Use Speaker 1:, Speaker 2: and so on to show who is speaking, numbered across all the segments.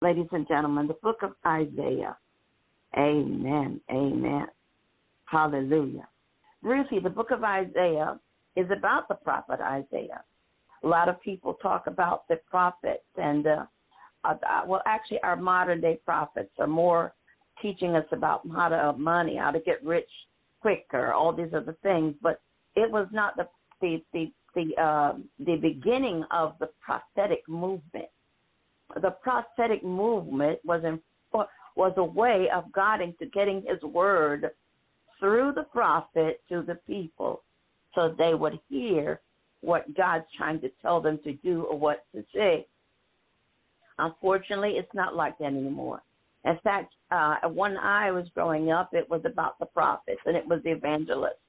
Speaker 1: ladies and gentlemen, the book of Isaiah. Amen. Amen. Hallelujah. Ruthie, the book of Isaiah is about the prophet Isaiah. A lot of people talk about the prophets, and uh, uh, well, actually, our modern day prophets are more teaching us about how to have money, how to get rich quicker, all these other things. But it was not the the the the, uh, the beginning of the prophetic movement. The prophetic movement was in, was a way of God into getting His word through the prophet to the people, so they would hear what God's trying to tell them to do or what to say. Unfortunately, it's not like that anymore. In fact, uh, when I was growing up, it was about the prophets and it was the evangelists.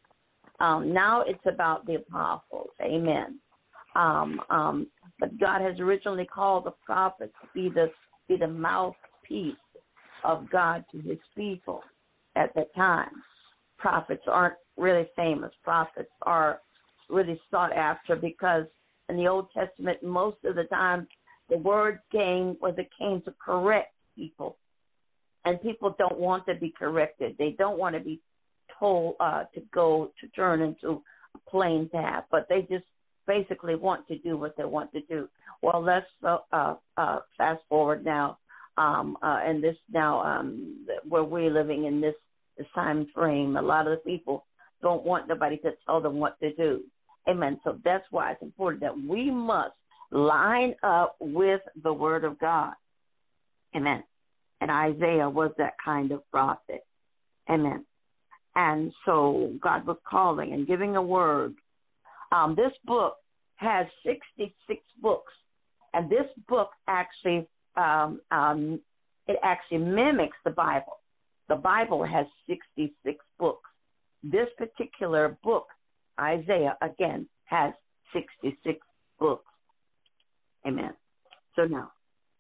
Speaker 1: Um, now it's about the apostles. Amen. Um, um, but God has originally called the prophets to be the be the mouthpiece of God to His people at that time. Prophets aren't really famous. Prophets are really sought after because in the Old Testament, most of the time, the word came was it came to correct people, and people don't want to be corrected. They don't want to be told uh, to go to turn into a plain path, but they just basically want to do what they want to do. Well, let's uh, uh, uh, fast forward now, um, uh, and this now um, where we're living in this, this time frame. A lot of the people don't want nobody to tell them what to do. Amen. So that's why it's important that we must line up with the Word of God. Amen. And Isaiah was that kind of prophet. Amen. And so God was calling and giving a word. Um, this book has 66 books, and this book actually um, um, it actually mimics the Bible. The Bible has 66 books. This particular book Isaiah, again, has 66 books. Amen. So now,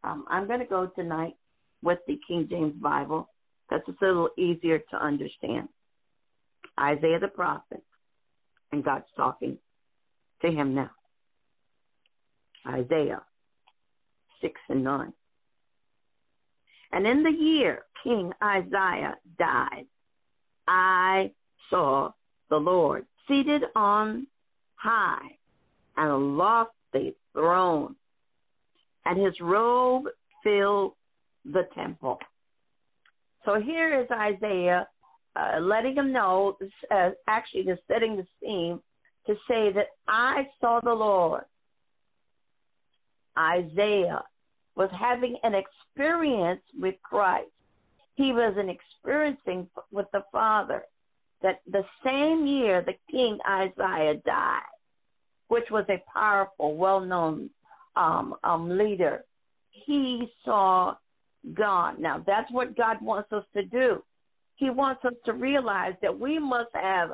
Speaker 1: um, I'm going to go tonight with the King James Bible. That's a little easier to understand. Isaiah the prophet, and God's talking to him now. Isaiah 6 and 9. And in the year King Uzziah died, I saw the Lord seated on high and a lofty throne, and his robe filled the temple. So here is Isaiah uh, letting him know, uh, actually, just setting the scene to say that I saw the Lord. Isaiah was having an experience with Christ. He was an experiencing with the Father that the same year the king Uzziah died, which was a powerful, well known um, um, leader, he saw God. Now, that's what God wants us to do. He wants us to realize that we must have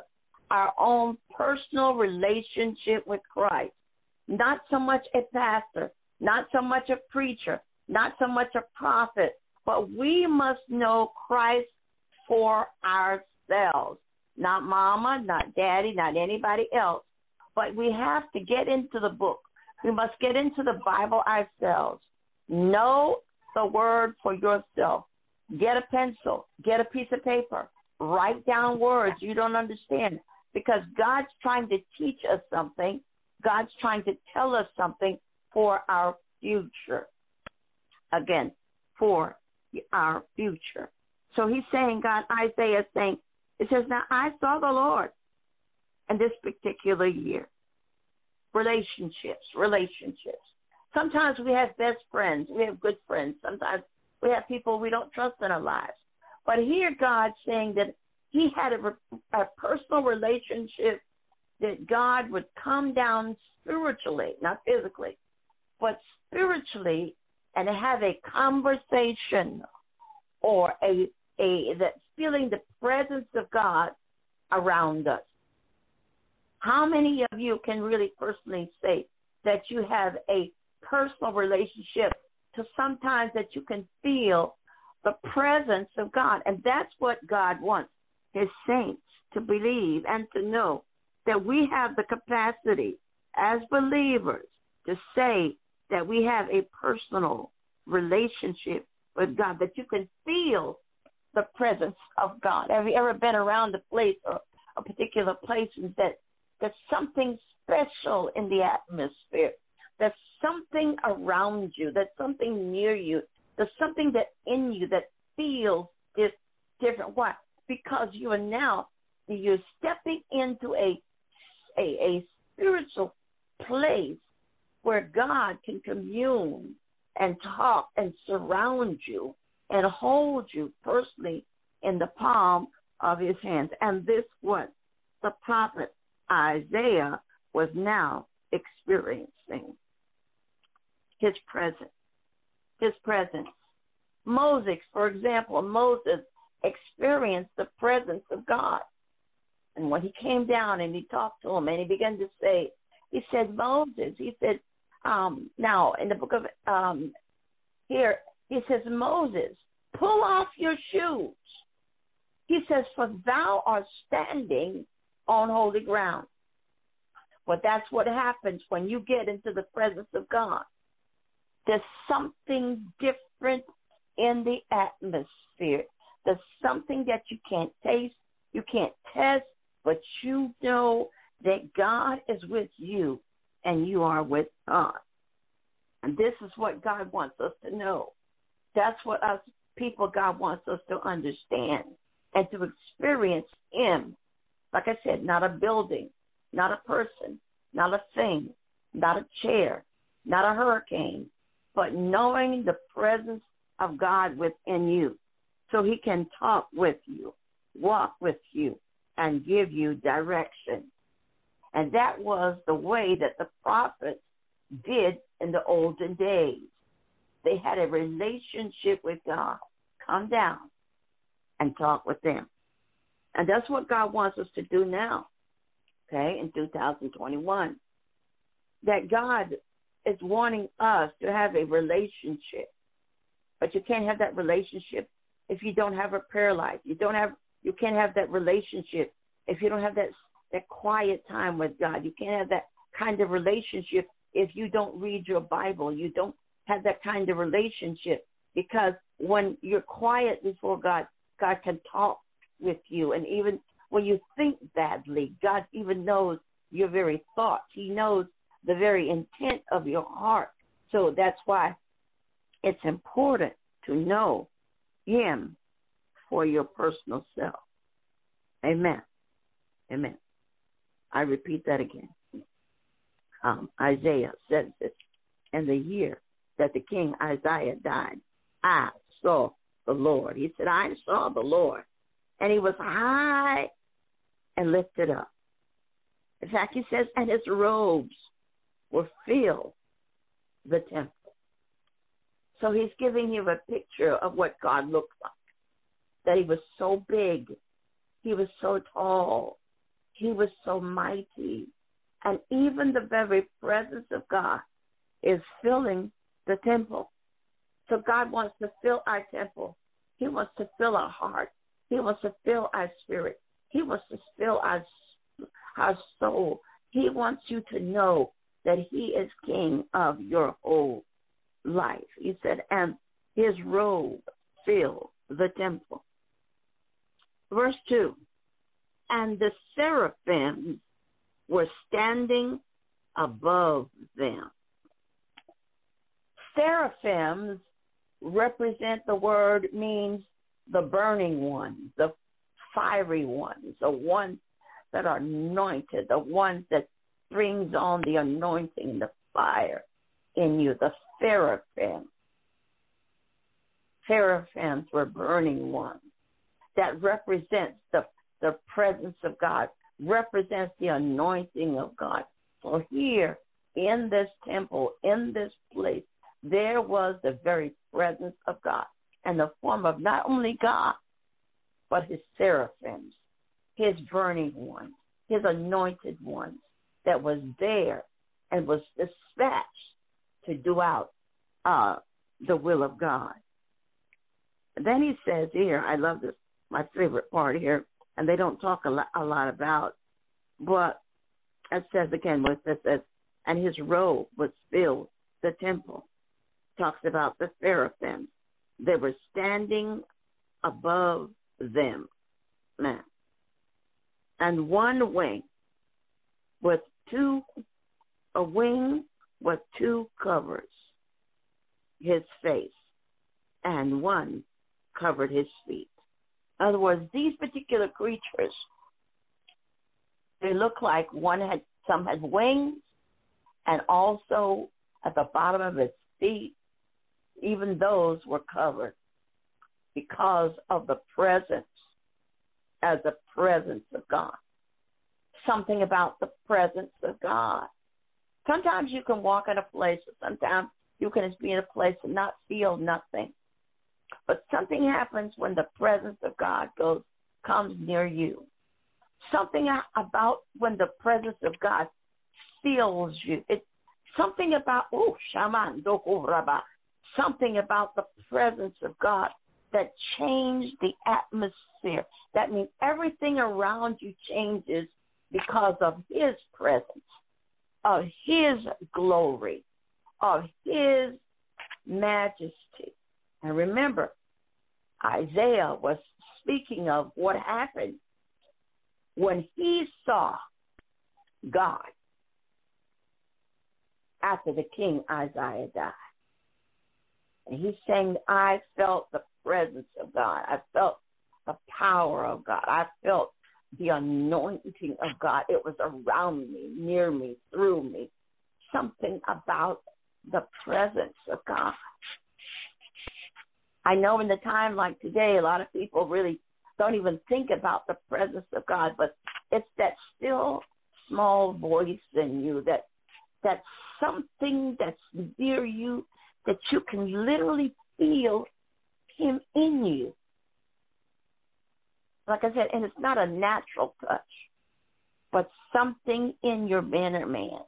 Speaker 1: our own personal relationship with Christ. Not so much a pastor, not so much a preacher, not so much a prophet, but we must know Christ for ourselves not mama, not daddy, not anybody else. But we have to get into the book. We must get into the Bible ourselves. Know the word for yourself. Get a pencil, get a piece of paper, write down words you don't understand because God's trying to teach us something. God's trying to tell us something for our future. Again, for our future. So he's saying, God, Isaiah is saying, it says, Now I saw the Lord in this particular year. Relationships, relationships. Sometimes we have best friends, we have good friends. Sometimes we have people we don't trust in our lives. But here God's saying that He had a, a personal relationship that God would come down spiritually, not physically, but spiritually, and have a conversation or a a that feeling the presence of God around us. How many of you can really personally say that you have a personal relationship to sometimes that you can feel the presence of God? And that's what God wants his saints to believe and to know that we have the capacity as believers to say that we have a personal relationship with God, that you can feel the presence of God. Have you ever been around a place or a particular place and that there's something special in the atmosphere? There's something around you, there's something near you, there's something that in you that feels different. Why? Because you are now you're stepping into a a, a spiritual place where God can commune and talk and surround you and hold you personally in the palm of his hands. And this what the prophet Isaiah was now experiencing. His presence. His presence. Moses, for example, Moses experienced the presence of God. And when he came down and he talked to him and he began to say, he said, Moses, he said, um, now in the book of um, here, he says, Moses, pull off your shoes. He says, for thou art standing on holy ground. But that's what happens when you get into the presence of God. There's something different in the atmosphere. There's something that you can't taste, you can't test, but you know that God is with you and you are with God. And this is what God wants us to know. That's what us people God wants us to understand and to experience Him. Like I said, not a building, not a person, not a thing, not a chair, not a hurricane, but knowing the presence of God within you so He can talk with you, walk with you, and give you direction. And that was the way that the prophets did in the olden days. They had a relationship with God. Come down and talk with them. And that's what God wants us to do now, okay, in 2021. That God is wanting us to have a relationship. But you can't have that relationship if you don't have a prayer life. You don't have you can't have that relationship if you don't have that that quiet time with God. You can't have that kind of relationship if you don't read your Bible. You don't have that kind of relationship because when you're quiet before God, God can talk with you. And even when you think badly, God even knows your very thoughts. He knows the very intent of your heart. So that's why it's important to know Him for your personal self. Amen. Amen. I repeat that again. Um, Isaiah says this in the year that the king Uzziah died. I saw the Lord. He said, I saw the Lord. And he was high and lifted up. In fact, he says, and his robes were filled the temple. So he's giving you a picture of what God looked like. That he was so big he was so tall. He was so mighty. And even the very presence of God is filling the temple. So God wants to fill our temple. He wants to fill our heart. He wants to fill our spirit. He wants to fill our, our soul. He wants you to know that He is King of your whole life. He said, and His robe filled the temple. Verse 2 And the seraphim were standing above them. Seraphims represent the word means the burning ones, the fiery ones, the ones that are anointed, the ones that brings on the anointing, the fire in you, the seraphim. Seraphims were burning ones that represents the, the presence of God, represents the anointing of God. So here in this temple, in this place, there was the very presence of God and the form of not only God, but his seraphims, his burning ones, his anointed ones that was there and was dispatched to do out uh, the will of God. Then he says here, I love this my favorite part here, and they don't talk a lot, a lot about. But it says again, what it says, and his robe was filled the temple. talks about the seraphim. They were standing above them. Now, and one wing with two, a wing with two covers his face, and one covered his feet. In other words, these particular creatures, they look like one had some had wings, and also at the bottom of its feet, even those were covered because of the presence as the presence of God. Something about the presence of God. Sometimes you can walk in a place, sometimes you can just be in a place and not feel nothing. But something happens when the presence of God goes comes near you. Something about when the presence of God fills you. It's something about oh shaman raba. Something about the presence of God that changed the atmosphere. That means everything around you changes because of His presence, of His glory, of His majesty. And remember, Isaiah was speaking of what happened when he saw God after the king Uzziah died. And he's saying, I felt the presence of God. I felt the power of God. I felt the anointing of God. It was around me, near me, through me. Something about the presence of God. I know in the time like today, a lot of people really don't even think about the presence of God, but it's that still small voice in you that that something that's near you that you can literally feel him in you. Like I said, and it's not a natural touch, but something in your inner man,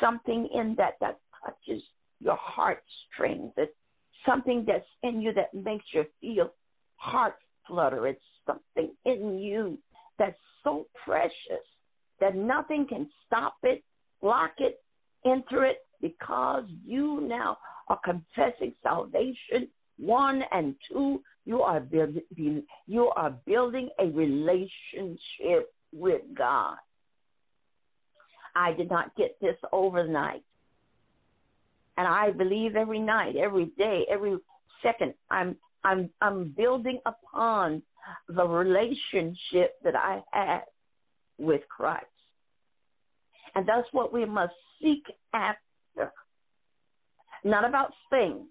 Speaker 1: something in that that touches your heartstrings. It's something that's in you that makes you feel heart flutter. It's something in you that's so precious that nothing can stop it, block it, enter it, because you now are confessing salvation. One and two, you are building, you are building a relationship with God. I did not get this overnight. And I believe every night, every day, every second, I'm I'm I'm building upon the relationship that I had with Christ. And that's what we must seek after. Not about things.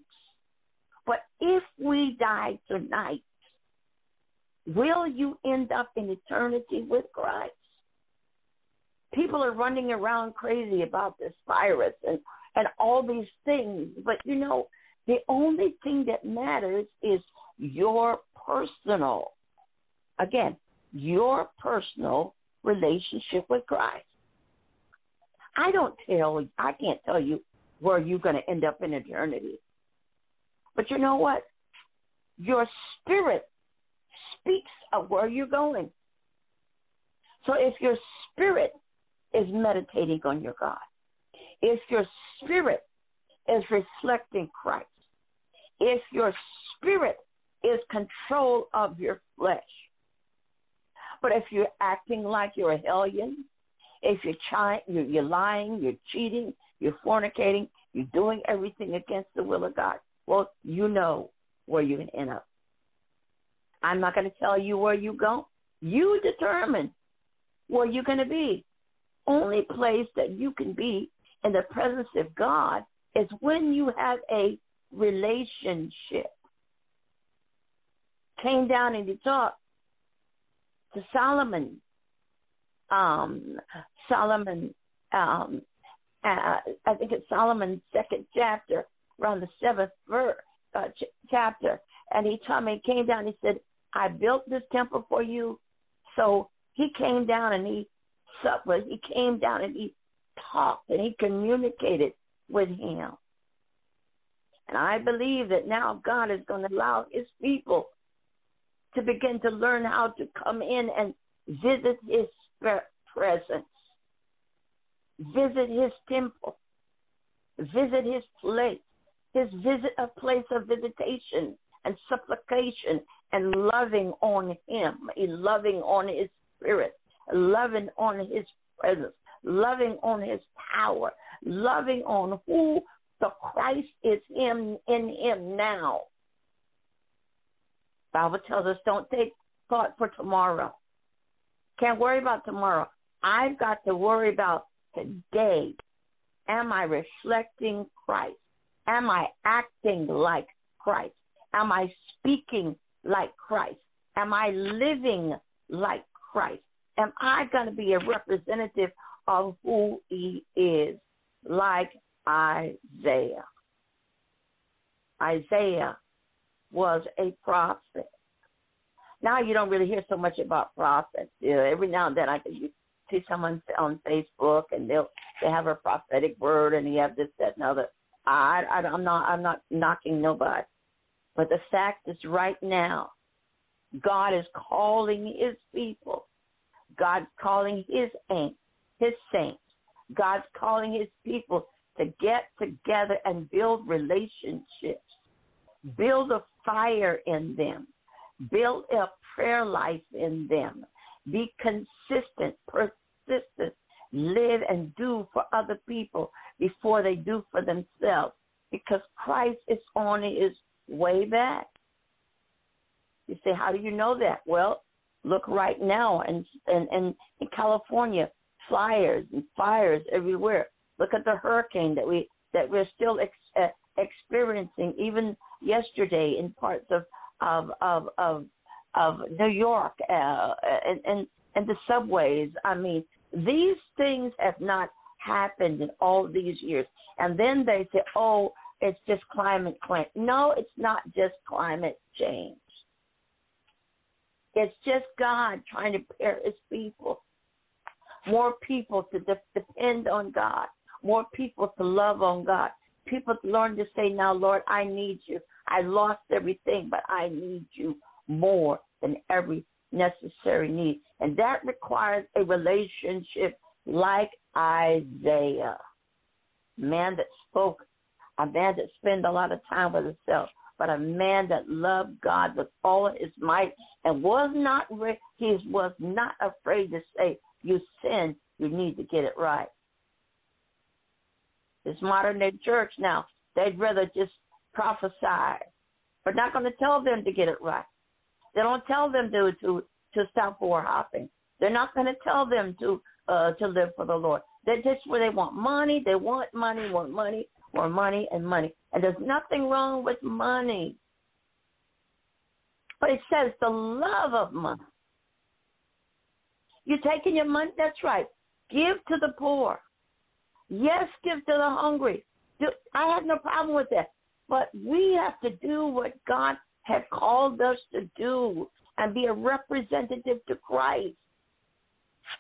Speaker 1: But if we die tonight, will you end up in eternity with Christ? People are running around crazy about this virus and and all these things. But you know, the only thing that matters is your personal, again, your personal relationship with Christ. I don't tell, I can't tell you where you're going to end up in eternity. But you know what? Your spirit speaks of where you're going. So if your spirit is meditating on your God, if your spirit is reflecting Christ, if your spirit is control of your flesh. But if you're acting like you're a hellion, if you're, trying, you're, you're lying, you're cheating, you're fornicating, you're doing everything against the will of God, well, you know where you're going to end up. I'm not going to tell you where you go. You determine where you're going to be. Only place that you can be in the presence of God is when you have a relationship. Came down and he talked to Solomon. Um, Solomon, um, uh, I think it's Solomon's second chapter, around the seventh verse, uh, ch- chapter. And he told me, he came down, he said, I built this temple for you. So he came down and he suffered. He came down and he talked and he communicated with him. And I believe that now God is going to allow his people to begin to learn how to come in and visit his presence, visit his temple, visit his place, his visit a place of visitation and supplication and loving on him, loving on his spirit, loving on his presence, loving on his power, loving on who the Christ is in in him now. Bible tells us don't take thought for tomorrow. Can't worry about tomorrow. I've got to worry about today. Am I reflecting Christ? Am I acting like Christ? Am I speaking like Christ? Am I living like Christ? Am I going to be a representative of who he is, like Isaiah? Isaiah was a prophet. Now you don't really hear so much about prophets. You know, every now and then I can see someone on Facebook and they'll they have a prophetic word and he have this, that, and other. I, I I'm not I'm not knocking nobody, but the fact is, right now, God is calling His people. God's calling His His saints. God's calling His people to get together and build relationships, build a fire in them, build a prayer life in them, be consistent, persistent, live and do for other people before they do for themselves because Christ is on his way back. You say, how do you know that? Well, look right now and and and in California, fires and fires everywhere. Look at the hurricane that we that we're still ex, uh, experiencing even yesterday in parts of of of of, of New York uh, and and and the subways. I mean, these things have not happened in all these years. And then they say, oh, it's just climate change. No, it's not just climate change. It's just God trying to prepare his people. More people to de- depend on God. More people to love on God. People to learn to say, now, Lord, I need you. I lost everything, but I need you more than every necessary need. And that requires a relationship like Isaiah, man that spoke, a man that spent a lot of time with himself, but a man that loved God with all his might and was not re- he was not afraid to say, "You sin, you need to get it right." This modern day church now, they'd rather just prophesy, but not going to tell them to get it right. They don't tell them to to to stop war hopping. They're not going to tell them to uh, to live for the Lord. That's just where they want money. They want money, want money, want money, and money. And there's nothing wrong with money. But it says the love of money. You're taking your money. That's right. Give to the poor. Yes, give to the hungry. I have no problem with that. But we have to do what God has called us to do and be a representative to Christ.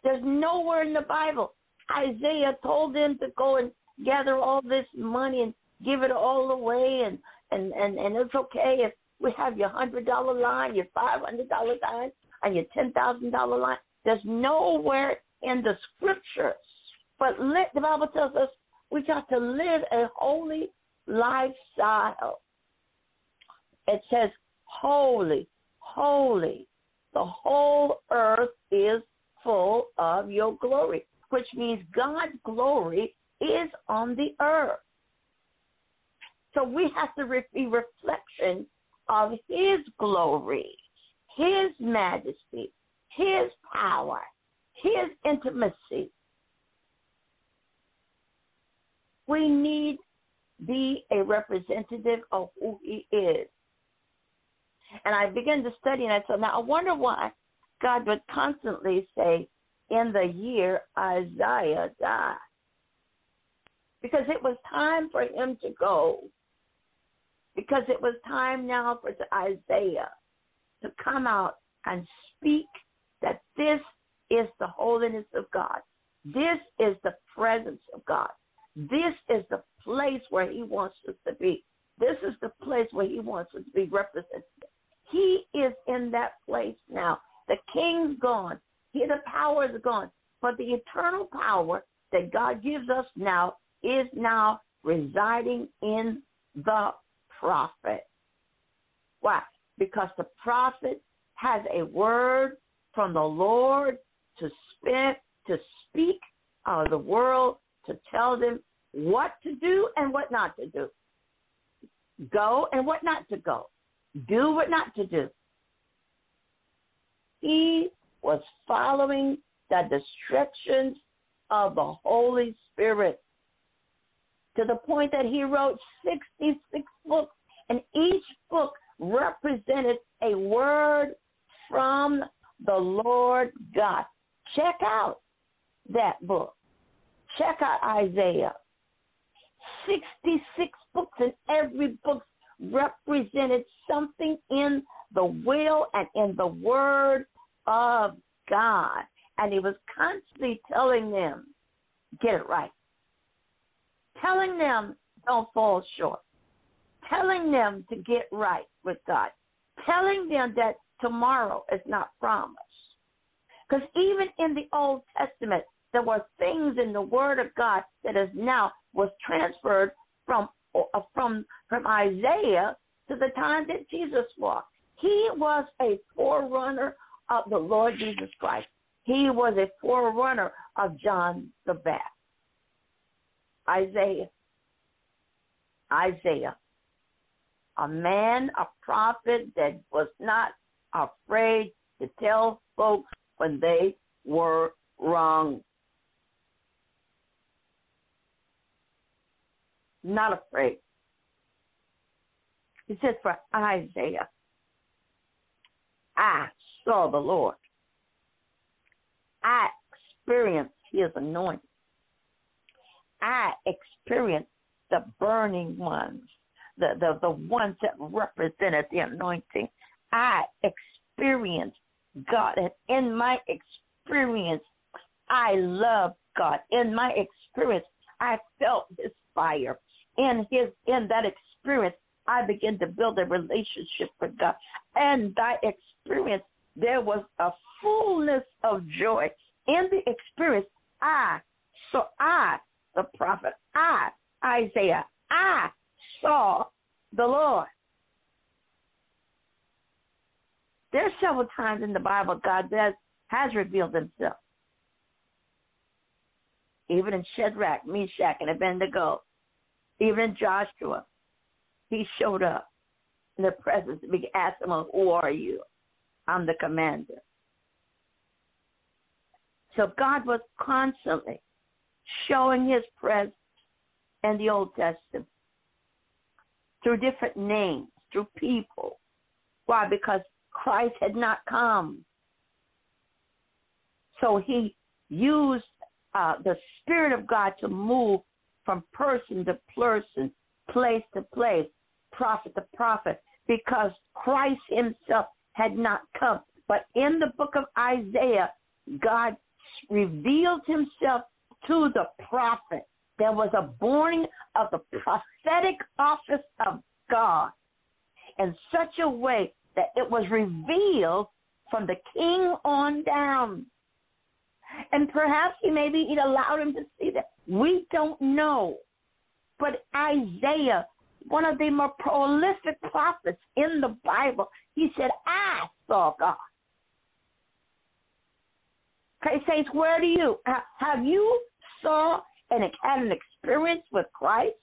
Speaker 1: There's nowhere in the Bible. Isaiah told them to go and gather all this money and give it all away and and and, and it's okay if we have your hundred dollar line, your five hundred dollar line, and your ten thousand dollar line. There's nowhere in the scriptures. But let, the Bible tells us we got to live a holy lifestyle. It says holy, holy. The whole earth is full of your glory, which means God's glory is on the earth. So we have to be reflection of His glory, His majesty, His power, His intimacy. We need be a representative of who He is. And I began to study, and I said, now I wonder why God would constantly say, in the year Isaiah died. Because it was time for him to go. Because it was time now for Isaiah to come out and speak that this is the holiness of God. This is the presence of God. This is the place where he wants us to be. This is the place where he wants us to be represented. He is in that place now. The king's gone. Here the power is gone. But the eternal power that God gives us now is now residing in the prophet. Why? Because the prophet has a word from the Lord to speak, to speak of the world, to tell them what to do and what not to do. Go and what not to go. Do what not to do. He was following the instructions of the Holy Spirit to the point that he wrote 66 books, and each book represented a word from the Lord God. Check out that book. Check out Isaiah. 66 books, and every book represented something in the will and in the word of God. And he was constantly telling them, get it right. Telling them, don't fall short. Telling them to get right with God. Telling them that tomorrow is not promised. Because even in the Old Testament, there were things in the Word of God that is now was transferred from uh, from from Isaiah to the time that Jesus walked. He was a forerunner of the Lord Jesus Christ. He was a forerunner of John the Baptist. Isaiah. Isaiah. A man, a prophet that was not afraid to tell folks when they were wrong. Not afraid. He says for Isaiah, I saw the Lord. I experienced his anointing. I experienced the burning ones, the, the, the ones that represented the anointing. I experienced God. And in my experience, I loved God. In my experience, I felt his fire. In his in that experience, I began to build a relationship with God. And that experience, there was a fullness of joy. In the experience, I so I, the prophet, I, Isaiah, I saw the Lord. There's several times in the Bible God does has revealed himself. Even in Shadrach, Meshach, and Abednego, even in Joshua, he showed up in the presence. We asked him, Who are you? I'm the commander. So God was constantly showing his presence in the Old Testament through different names, through people. Why? Because Christ had not come. So he used uh, the Spirit of God to move from person to person, place to place, prophet to prophet, because Christ himself had not come. But in the book of Isaiah, God revealed himself to the prophet. There was a born of the prophetic office of God in such a way that it was revealed from the king on down. And perhaps he maybe he allowed him to see that. We don't know. But Isaiah, one of the more prolific prophets in the Bible, he said, I saw God. Okay, saints, where do you have you saw and had an experience with Christ?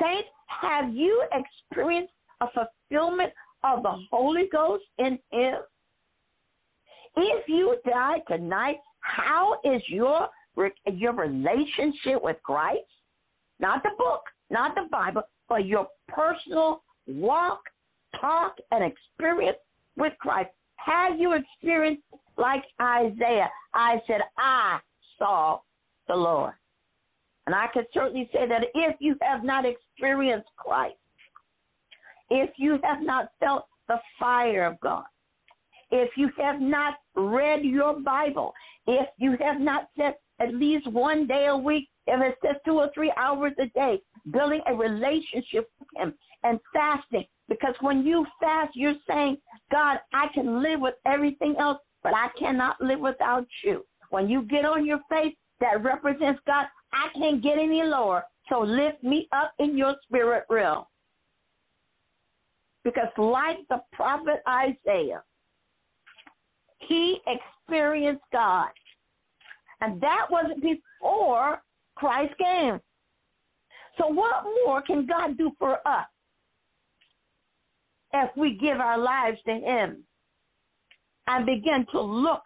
Speaker 1: Saints, have you experienced a fulfillment of the Holy Ghost in him? If you die tonight, how is your your relationship with Christ? Not the book, not the Bible, but your personal walk, talk, and experience with Christ. Have you experienced like Isaiah? I said, I saw the Lord. And I can certainly say that if you have not experienced Christ, if you have not felt the fire of God, if you have not read your Bible, if you have not spent at least one day a week, if it's just two or three hours a day, building a relationship with Him and fasting. Because when you fast, you're saying, God, I can live with everything else, but I cannot live without you. When you get on your face, that represents God, I can't get any lower. So lift me up in your spirit realm. Because, like the prophet Isaiah, he experienced God. And that wasn't before Christ came. So, what more can God do for us if we give our lives to Him and begin to look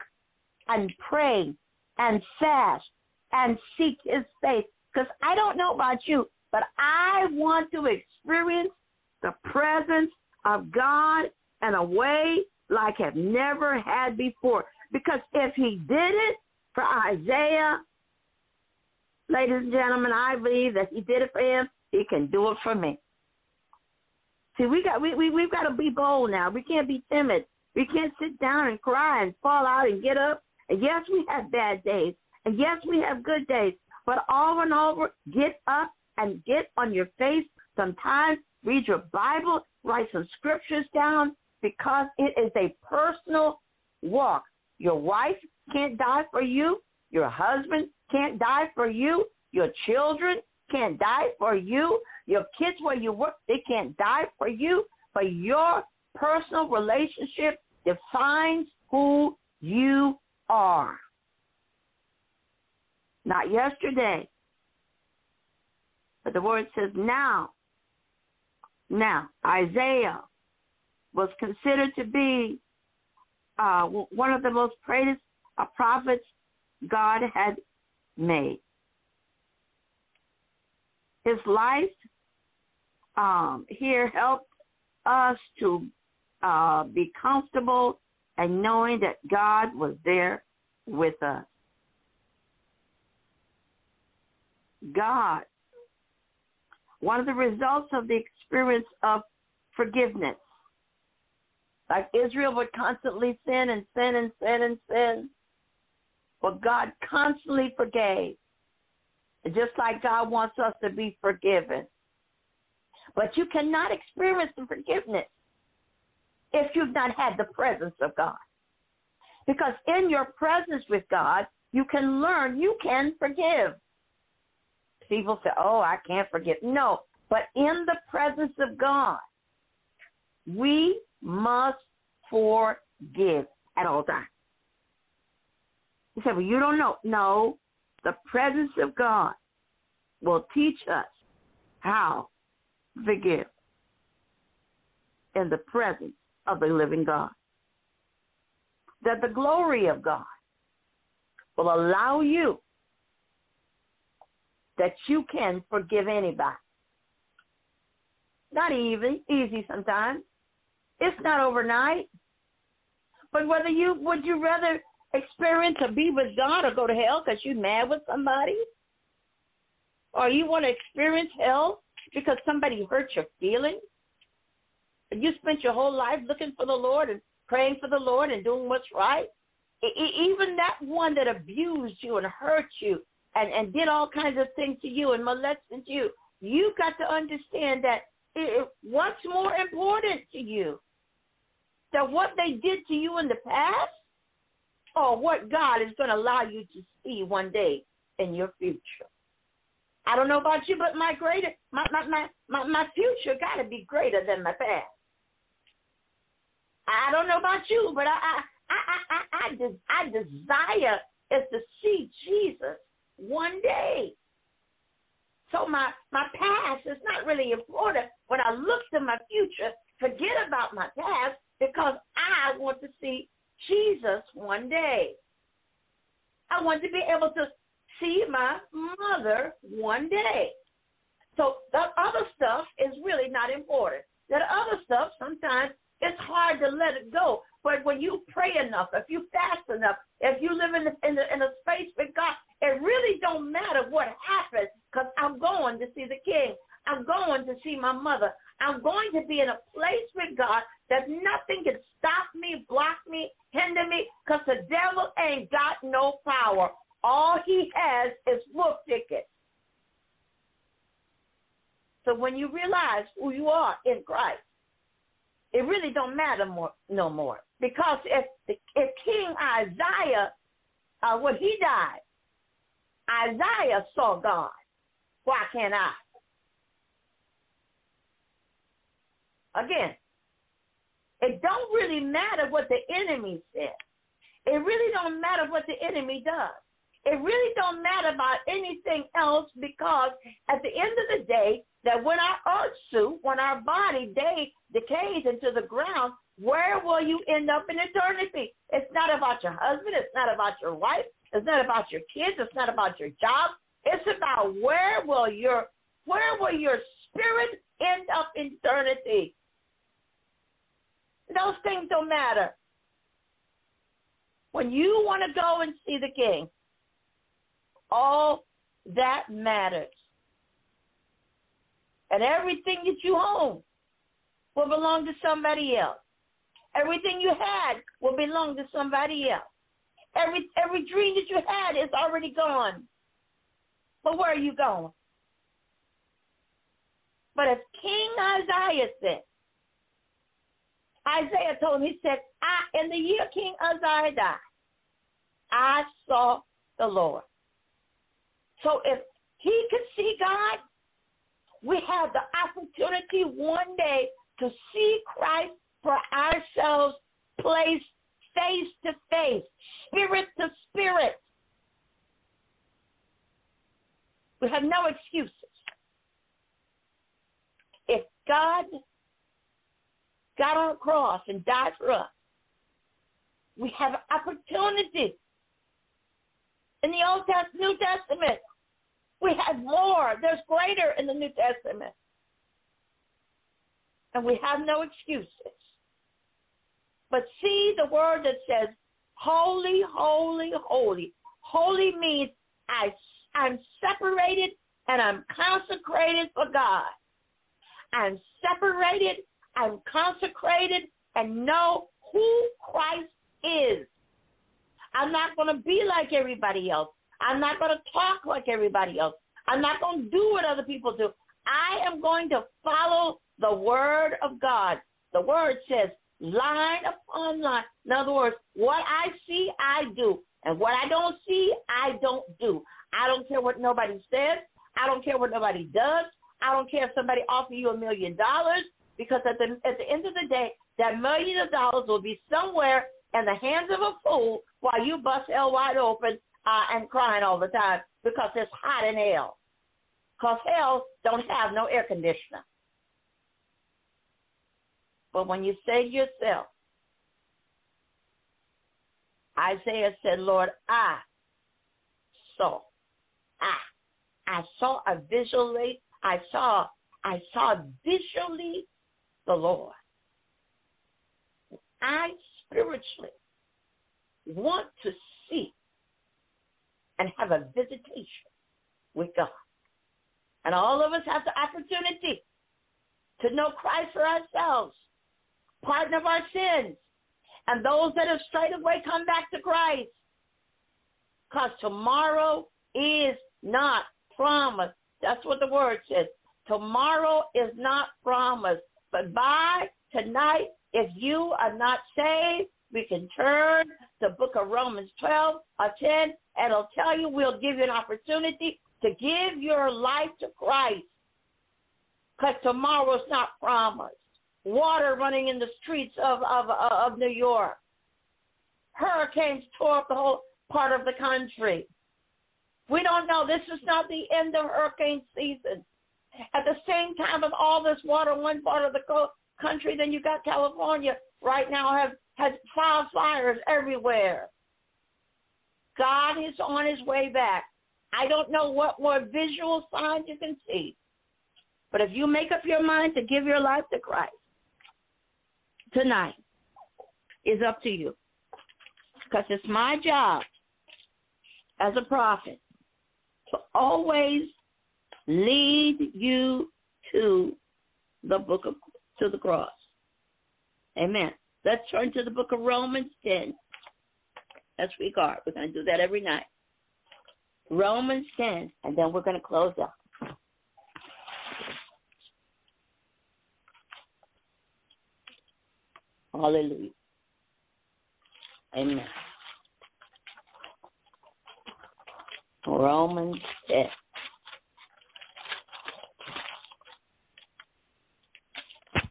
Speaker 1: and pray and fast and seek His face? Because I don't know about you, but I want to experience the presence of God in a way like I've never had before. Because if He did it for Isaiah, ladies and gentlemen, I believe that he did it for him. He can do it for me. See, we got we, we we've got to be bold now. We can't be timid. We can't sit down and cry and fall out and get up. And yes, we have bad days. And yes, we have good days. But over and over, get up and get on your face. Sometimes read your Bible, write some scriptures down because it is a personal walk. Your wife can't die for you. Your husband can't die for you. Your children can't die for you. Your kids where you work, they can't die for you. But your personal relationship defines who you are. Not yesterday. But the word says now. Now, Isaiah was considered to be uh, one of the most greatest prophets God had made. His life um, here helped us to uh, be comfortable and knowing that God was there with us. God, one of the results of the experience of forgiveness, like Israel would constantly sin and sin and sin and sin, but God constantly forgave. Just like God wants us to be forgiven. But you cannot experience the forgiveness if you've not had the presence of God. Because in your presence with God, you can learn, you can forgive. People say, oh, I can't forgive. No, but in the presence of God, we must forgive at all times. He said, Well, you don't know. No, the presence of God will teach us how to forgive in the presence of the living God. That the glory of God will allow you that you can forgive anybody. Not easy, easy sometimes. It's not overnight. But whether you would you rather experience or be with God or go to hell because you're mad with somebody? Or you want to experience hell because somebody hurt your feelings? And you spent your whole life looking for the Lord and praying for the Lord and doing what's right? Even that one that abused you and hurt you and, and did all kinds of things to you and molested you, you got to understand that it, what's more important to you? That what they did to you in the past or what God is going to allow you to see one day in your future. I don't know about you, but my greater my my my my, my future got to be greater than my past. I don't know about you, but I I I I I, des- I desire is to see Jesus one day. So my my past is not really important. When I look to my future, forget about my past because I want to see Jesus one day. I want to be able to see my mother one day. So that other stuff is really not important. That other stuff sometimes it's hard to let it go. But when you pray enough, if you fast enough, if you live in the, in the, in a space with God, it really don't matter what happens because I'm going to see the King. I'm going to see my mother. I'm going to be in a place with God that nothing can stop me, block me, hinder me, because the devil ain't got no power. All he has is wolf tickets. So when you realize who you are in Christ, it really don't matter more, no more. Because if if King Uzziah, uh, when he died, Isaiah saw God. Why can't I? Again, it don't really matter what the enemy says. It really don't matter what the enemy does. It really don't matter about anything else because at the end of the day, that when our earth suit, when our body day decays into the ground, where will you end up in eternity? It's not about your husband. It's not about your wife. It's not about your kids. It's not about your job. It's about where will your where will your spirit end up in eternity? Those things don't matter. When you want to go and see the king, all that matters. And everything that you own will belong to somebody else. Everything you had will belong to somebody else. Every every dream that you had is already gone. But where are you going? But as King Isaiah said, Isaiah told him, he said, I, in the year King Uzziah died, I saw the Lord. So if he could see God, we have the opportunity one day to see Christ for ourselves, place face to face, spirit to spirit. We have no excuses. If God got on a cross and died for us. We have an opportunity. In the Old Testament, New Testament, we have more. There's greater in the New Testament. And we have no excuses. But see the word that says, holy, holy, holy. Holy means I, I'm separated and I'm consecrated for God. I'm separated I'm consecrated and know who Christ is. I'm not going to be like everybody else. I'm not going to talk like everybody else. I'm not going to do what other people do. I am going to follow the word of God. The word says line upon line. In other words, what I see, I do. And what I don't see, I don't do. I don't care what nobody says. I don't care what nobody does. I don't care if somebody offers you a million dollars because at the at the end of the day, that million of dollars will be somewhere in the hands of a fool while you bust hell wide open uh, and crying all the time because it's hot in hell. Because hell don't have no air conditioner. But when you say to yourself, Isaiah said, Lord, I saw. I I saw a visually I saw I saw visually the Lord. I spiritually want to see and have a visitation with God. And all of us have the opportunity to know Christ for ourselves, pardon of our sins, and those that have strayed away come back to Christ. Because tomorrow is not promised. That's what the word says. Tomorrow is not promised. But by tonight, if you are not saved, we can turn to book of Romans 12 or 10, and it'll tell you we'll give you an opportunity to give your life to Christ. Because tomorrow's not promised. Water running in the streets of, of, of New York. Hurricanes tore up the whole part of the country. We don't know. This is not the end of hurricane season. At the same time of all this water one part of the country, then you got California right now have has wildfires everywhere. God is on his way back. I don't know what more visual signs you can see. But if you make up your mind to give your life to Christ tonight, is up to you. Because it's my job as a prophet to always lead you to the book of to the cross. Amen. Let's turn to the book of Romans 10. That's regard. We're going to do that every night. Romans 10, and then we're going to close up. Hallelujah. Amen. Romans 10.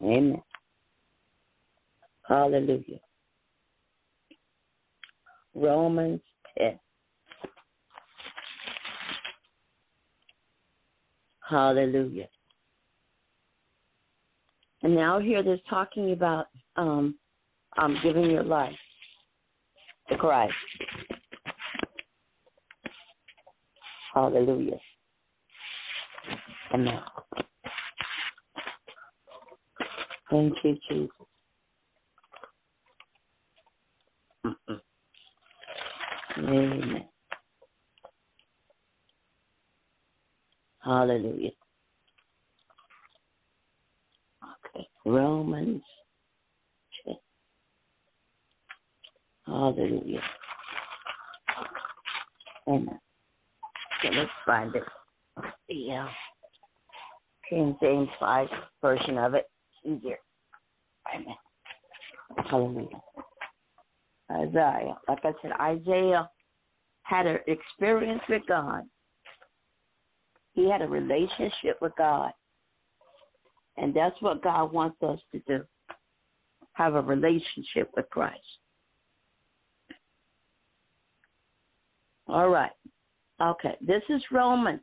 Speaker 1: Amen. Hallelujah. Romans 10. Hallelujah. And now here there's talking about um, um, giving your life to Christ. Hallelujah. Amen. Thank you, Jesus. Amen. Hallelujah. Okay. Romans. Hallelujah. Amen. Okay, let's find it. The uh, King James 5 version of it. Easier. Amen. Hallelujah. Isaiah. Like I said, Isaiah had an experience with God. He had a relationship with God. And that's what God wants us to do have a relationship with Christ. All right. Okay. This is Romans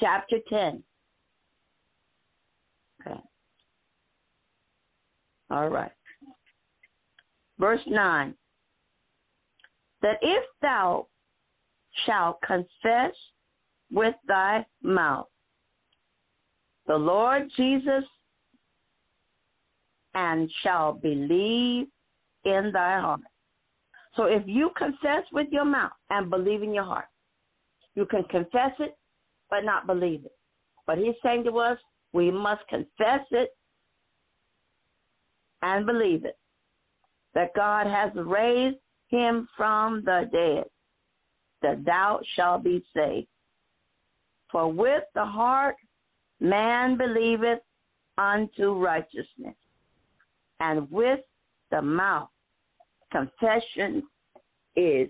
Speaker 1: chapter 10. Okay. All right. Verse 9. That if thou shalt confess with thy mouth the Lord Jesus and shall believe in thy heart. So if you confess with your mouth and believe in your heart, you can confess it but not believe it. But he's saying to us, we must confess it and believe it that God has raised him from the dead, that thou shalt be saved. For with the heart man believeth unto righteousness, and with the mouth confession is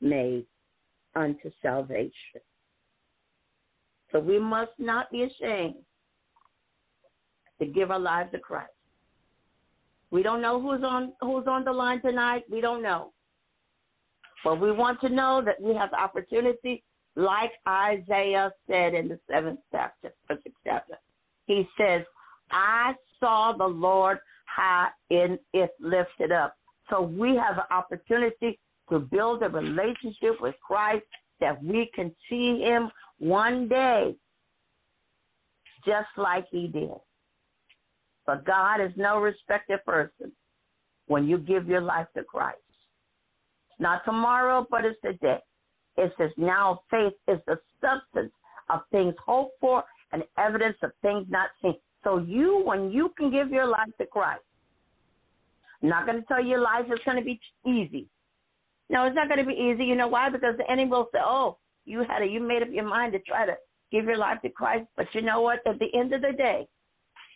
Speaker 1: made unto salvation. So we must not be ashamed to give our lives to Christ. We don't know who's on who's on the line tonight. We don't know. But we want to know that we have the opportunity, like Isaiah said in the seventh chapter, sixth chapter. He says, I saw the Lord high in it lifted up. So we have an opportunity to build a relationship with Christ that we can see him one day just like he did. But God is no respected person when you give your life to Christ. It's not tomorrow, but it's today. It says now faith is the substance of things hoped for and evidence of things not seen. So you, when you can give your life to Christ, I'm not going to tell you life is going to be easy. No, it's not going to be easy. You know why? Because the enemy will say, "Oh, you had a, you made up your mind to try to give your life to Christ." But you know what? At the end of the day,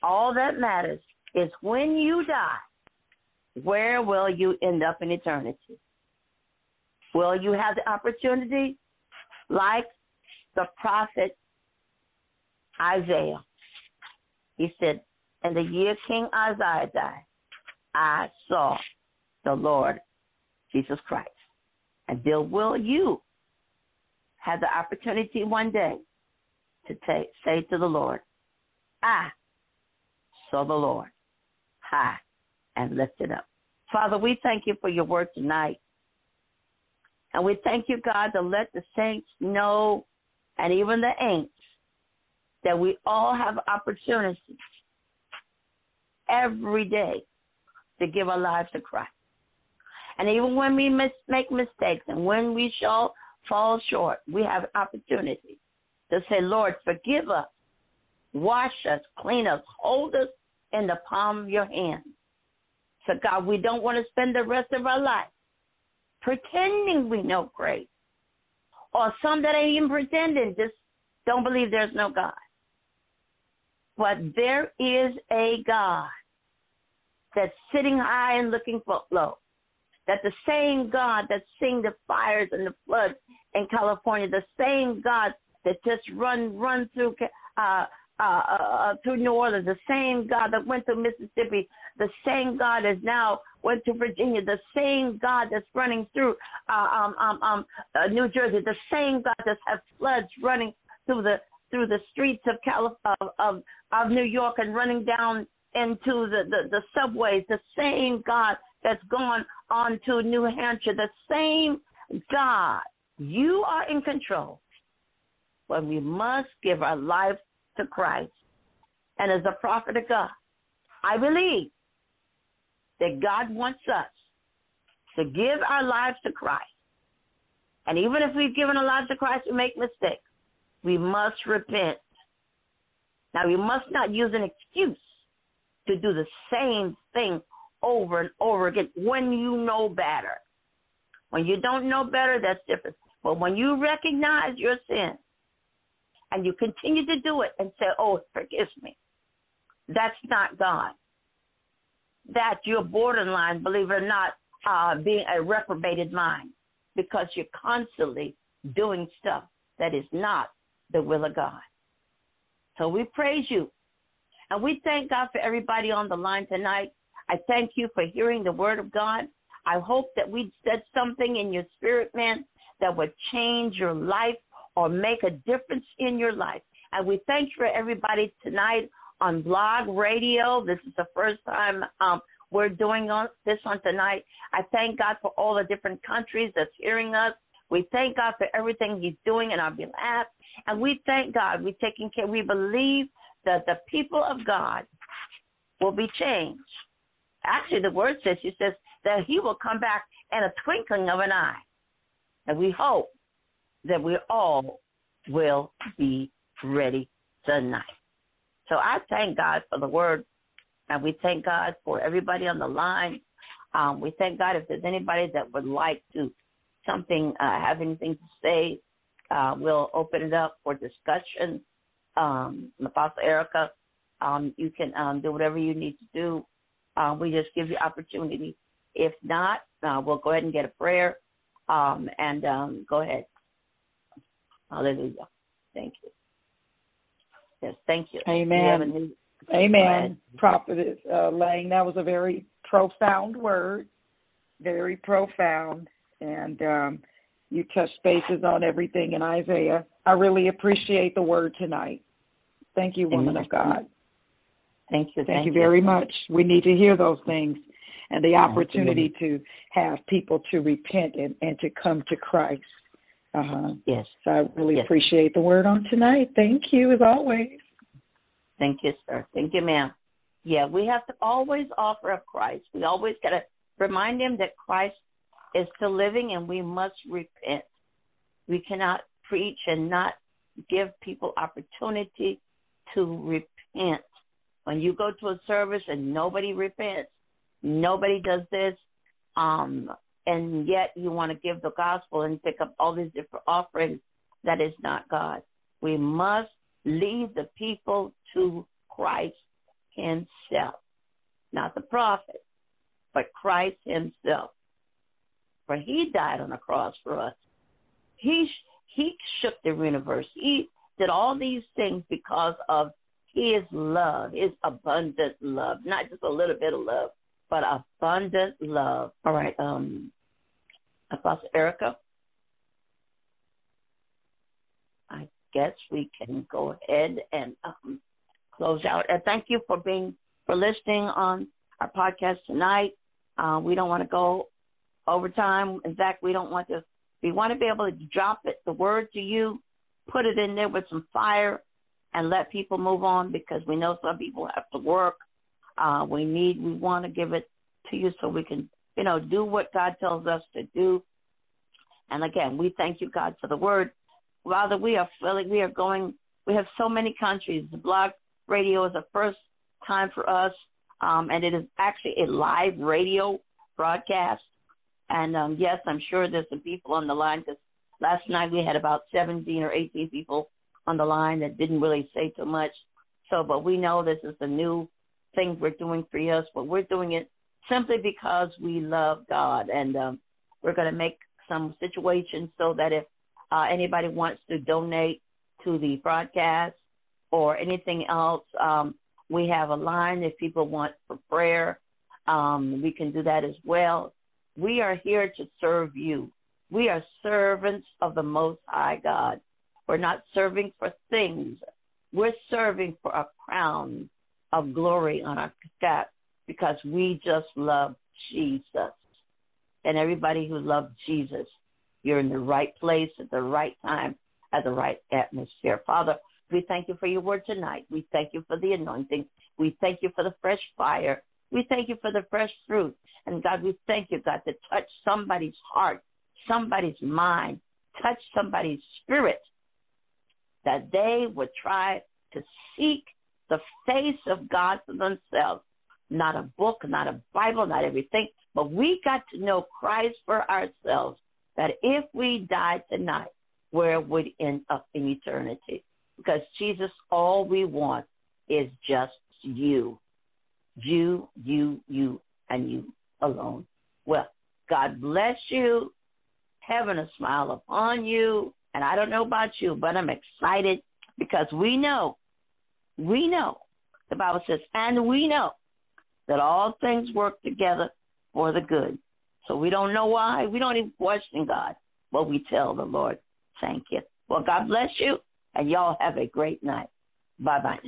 Speaker 1: all that matters is when you die, where will you end up in eternity? Will you have the opportunity, like the prophet Isaiah? He said, In the year King Uzziah died, I saw the Lord Jesus Christ. And there will you have the opportunity one day to take, say to the Lord, I saw the Lord high and lifted up. Father, we thank you for your word tonight. And we thank you, God, to let the saints know, and even the ain'ts, that we all have opportunities every day to give our lives to Christ. And even when we mis- make mistakes and when we shall fall short, we have opportunity to say, Lord, forgive us, wash us, clean us, hold us in the palm of your hand. So, God, we don't want to spend the rest of our life pretending we know grace. Or some that ain't even pretending, just don't believe there's no God. But there is a God that's sitting high and looking low. That the same God that sing the fires and the floods in California, the same God that just run run through uh, uh, uh, through New Orleans, the same God that went to Mississippi, the same God is now went to Virginia, the same God that's running through uh, um, um, um, uh, New Jersey, the same God that has floods running through the through the streets of of, of, of New York and running down into the, the, the subways, the same God that's gone on to New Hampshire, the same God. You are in control. But we must give our life to Christ. And as a prophet of God, I believe that God wants us to give our lives to Christ. And even if we've given our lives to Christ, we make mistakes. We must repent. Now, we must not use an excuse to do the same thing over and over again when you know better. When you don't know better, that's different. But when you recognize your sin and you continue to do it and say, Oh, forgive me, that's not God. That you're borderline, believe it or not, uh, being a reprobated mind because you're constantly doing stuff that is not the will of God. So we praise you. And we thank God for everybody on the line tonight. I thank you for hearing the word of God. I hope that we said something in your spirit, man, that would change your life or make a difference in your life. And we thank you for everybody tonight on blog radio. This is the first time um, we're doing on, this on tonight. I thank God for all the different countries that's hearing us. We thank God for everything He's doing in our behalf. And we thank God. We're taking care. We believe that the people of God will be changed. Actually, the word says, He says that He will come back in a twinkling of an eye. And we hope that we all will be ready tonight. So I thank God for the word, and we thank God for everybody on the line. Um, we thank God if there's anybody that would like to something, uh, have anything to say, uh, we'll open it up for discussion. Um, Apostle Erica, um, you can um, do whatever you need to do. Uh, we just give you opportunity. If not, uh, we'll go ahead and get a prayer um, and um, go ahead. Hallelujah. Thank you. Yes, thank you.
Speaker 2: Amen. Amen. Prophetess uh, Lang, that was a very profound word, very profound. And um, you touched bases on everything in Isaiah. I really appreciate the word tonight. Thank you, woman
Speaker 1: Amen.
Speaker 2: of God.
Speaker 1: Thank you.
Speaker 2: Thank,
Speaker 1: thank
Speaker 2: you very much. We need to hear those things and the opportunity to have people to repent and, and to come to Christ. Uh-huh.
Speaker 1: Yes.
Speaker 2: So I really
Speaker 1: yes.
Speaker 2: appreciate the word on tonight. Thank you, as always.
Speaker 1: Thank you, sir. Thank you, ma'am. Yeah, we have to always offer up Christ. We always got to remind him that Christ is still living and we must repent. We cannot preach and not give people opportunity to repent. When you go to a service and nobody repents, nobody does this, um, and yet you want to give the gospel and pick up all these different offerings, that is not God. We must lead the people to Christ Himself, not the prophet, but Christ Himself. For He died on the cross for us. He He shook the universe. He did all these things because of His love, His abundant love, not just a little bit of love, but abundant love. All right, um, Apostle Erica. I guess we can go ahead and um, close out. And thank you for being for listening on our podcast tonight. Uh, we don't want to go over time. In fact, we don't want to. We want to be able to drop it, the word to you, put it in there with some fire, and let people move on because we know some people have to work. Uh, we need. We want to give it to you so we can, you know, do what God tells us to do. And again, we thank you, God, for the word. Father, we are feeling, we are going, we have so many countries. The blog radio is the first time for us, um, and it is actually a live radio broadcast. And um, yes, I'm sure there's some people on the line because last night we had about 17 or 18 people on the line that didn't really say too much. So, but we know this is a new thing we're doing for us, but we're doing it simply because we love God, and um, we're going to make some situations so that if uh, anybody wants to donate to the broadcast, or anything else, um, we have a line if people want for prayer. Um, we can do that as well. We are here to serve you. We are servants of the Most High God. We're not serving for things. We're serving for a crown of glory on our because we just love Jesus. And everybody who loves Jesus, you're in the right place at the right time, at the right atmosphere. Father, we thank you for your word tonight. We thank you for the anointing. We thank you for the fresh fire. We thank you for the fresh fruit. And God, we thank you, God, to touch somebody's heart, somebody's mind, touch somebody's spirit, that they would try to seek the face of God for themselves. Not a book, not a Bible, not everything, but we got to know Christ for ourselves. That if we died tonight, where would end up in eternity? Because Jesus, all we want is just you. You, you, you, and you alone. Well, God bless you. Heaven a smile upon you. And I don't know about you, but I'm excited because we know, we know, the Bible says, and we know that all things work together for the good. So we don't know why. We don't even question God, but we tell the Lord, thank you. Well, God bless you, and y'all have a great night. Bye bye.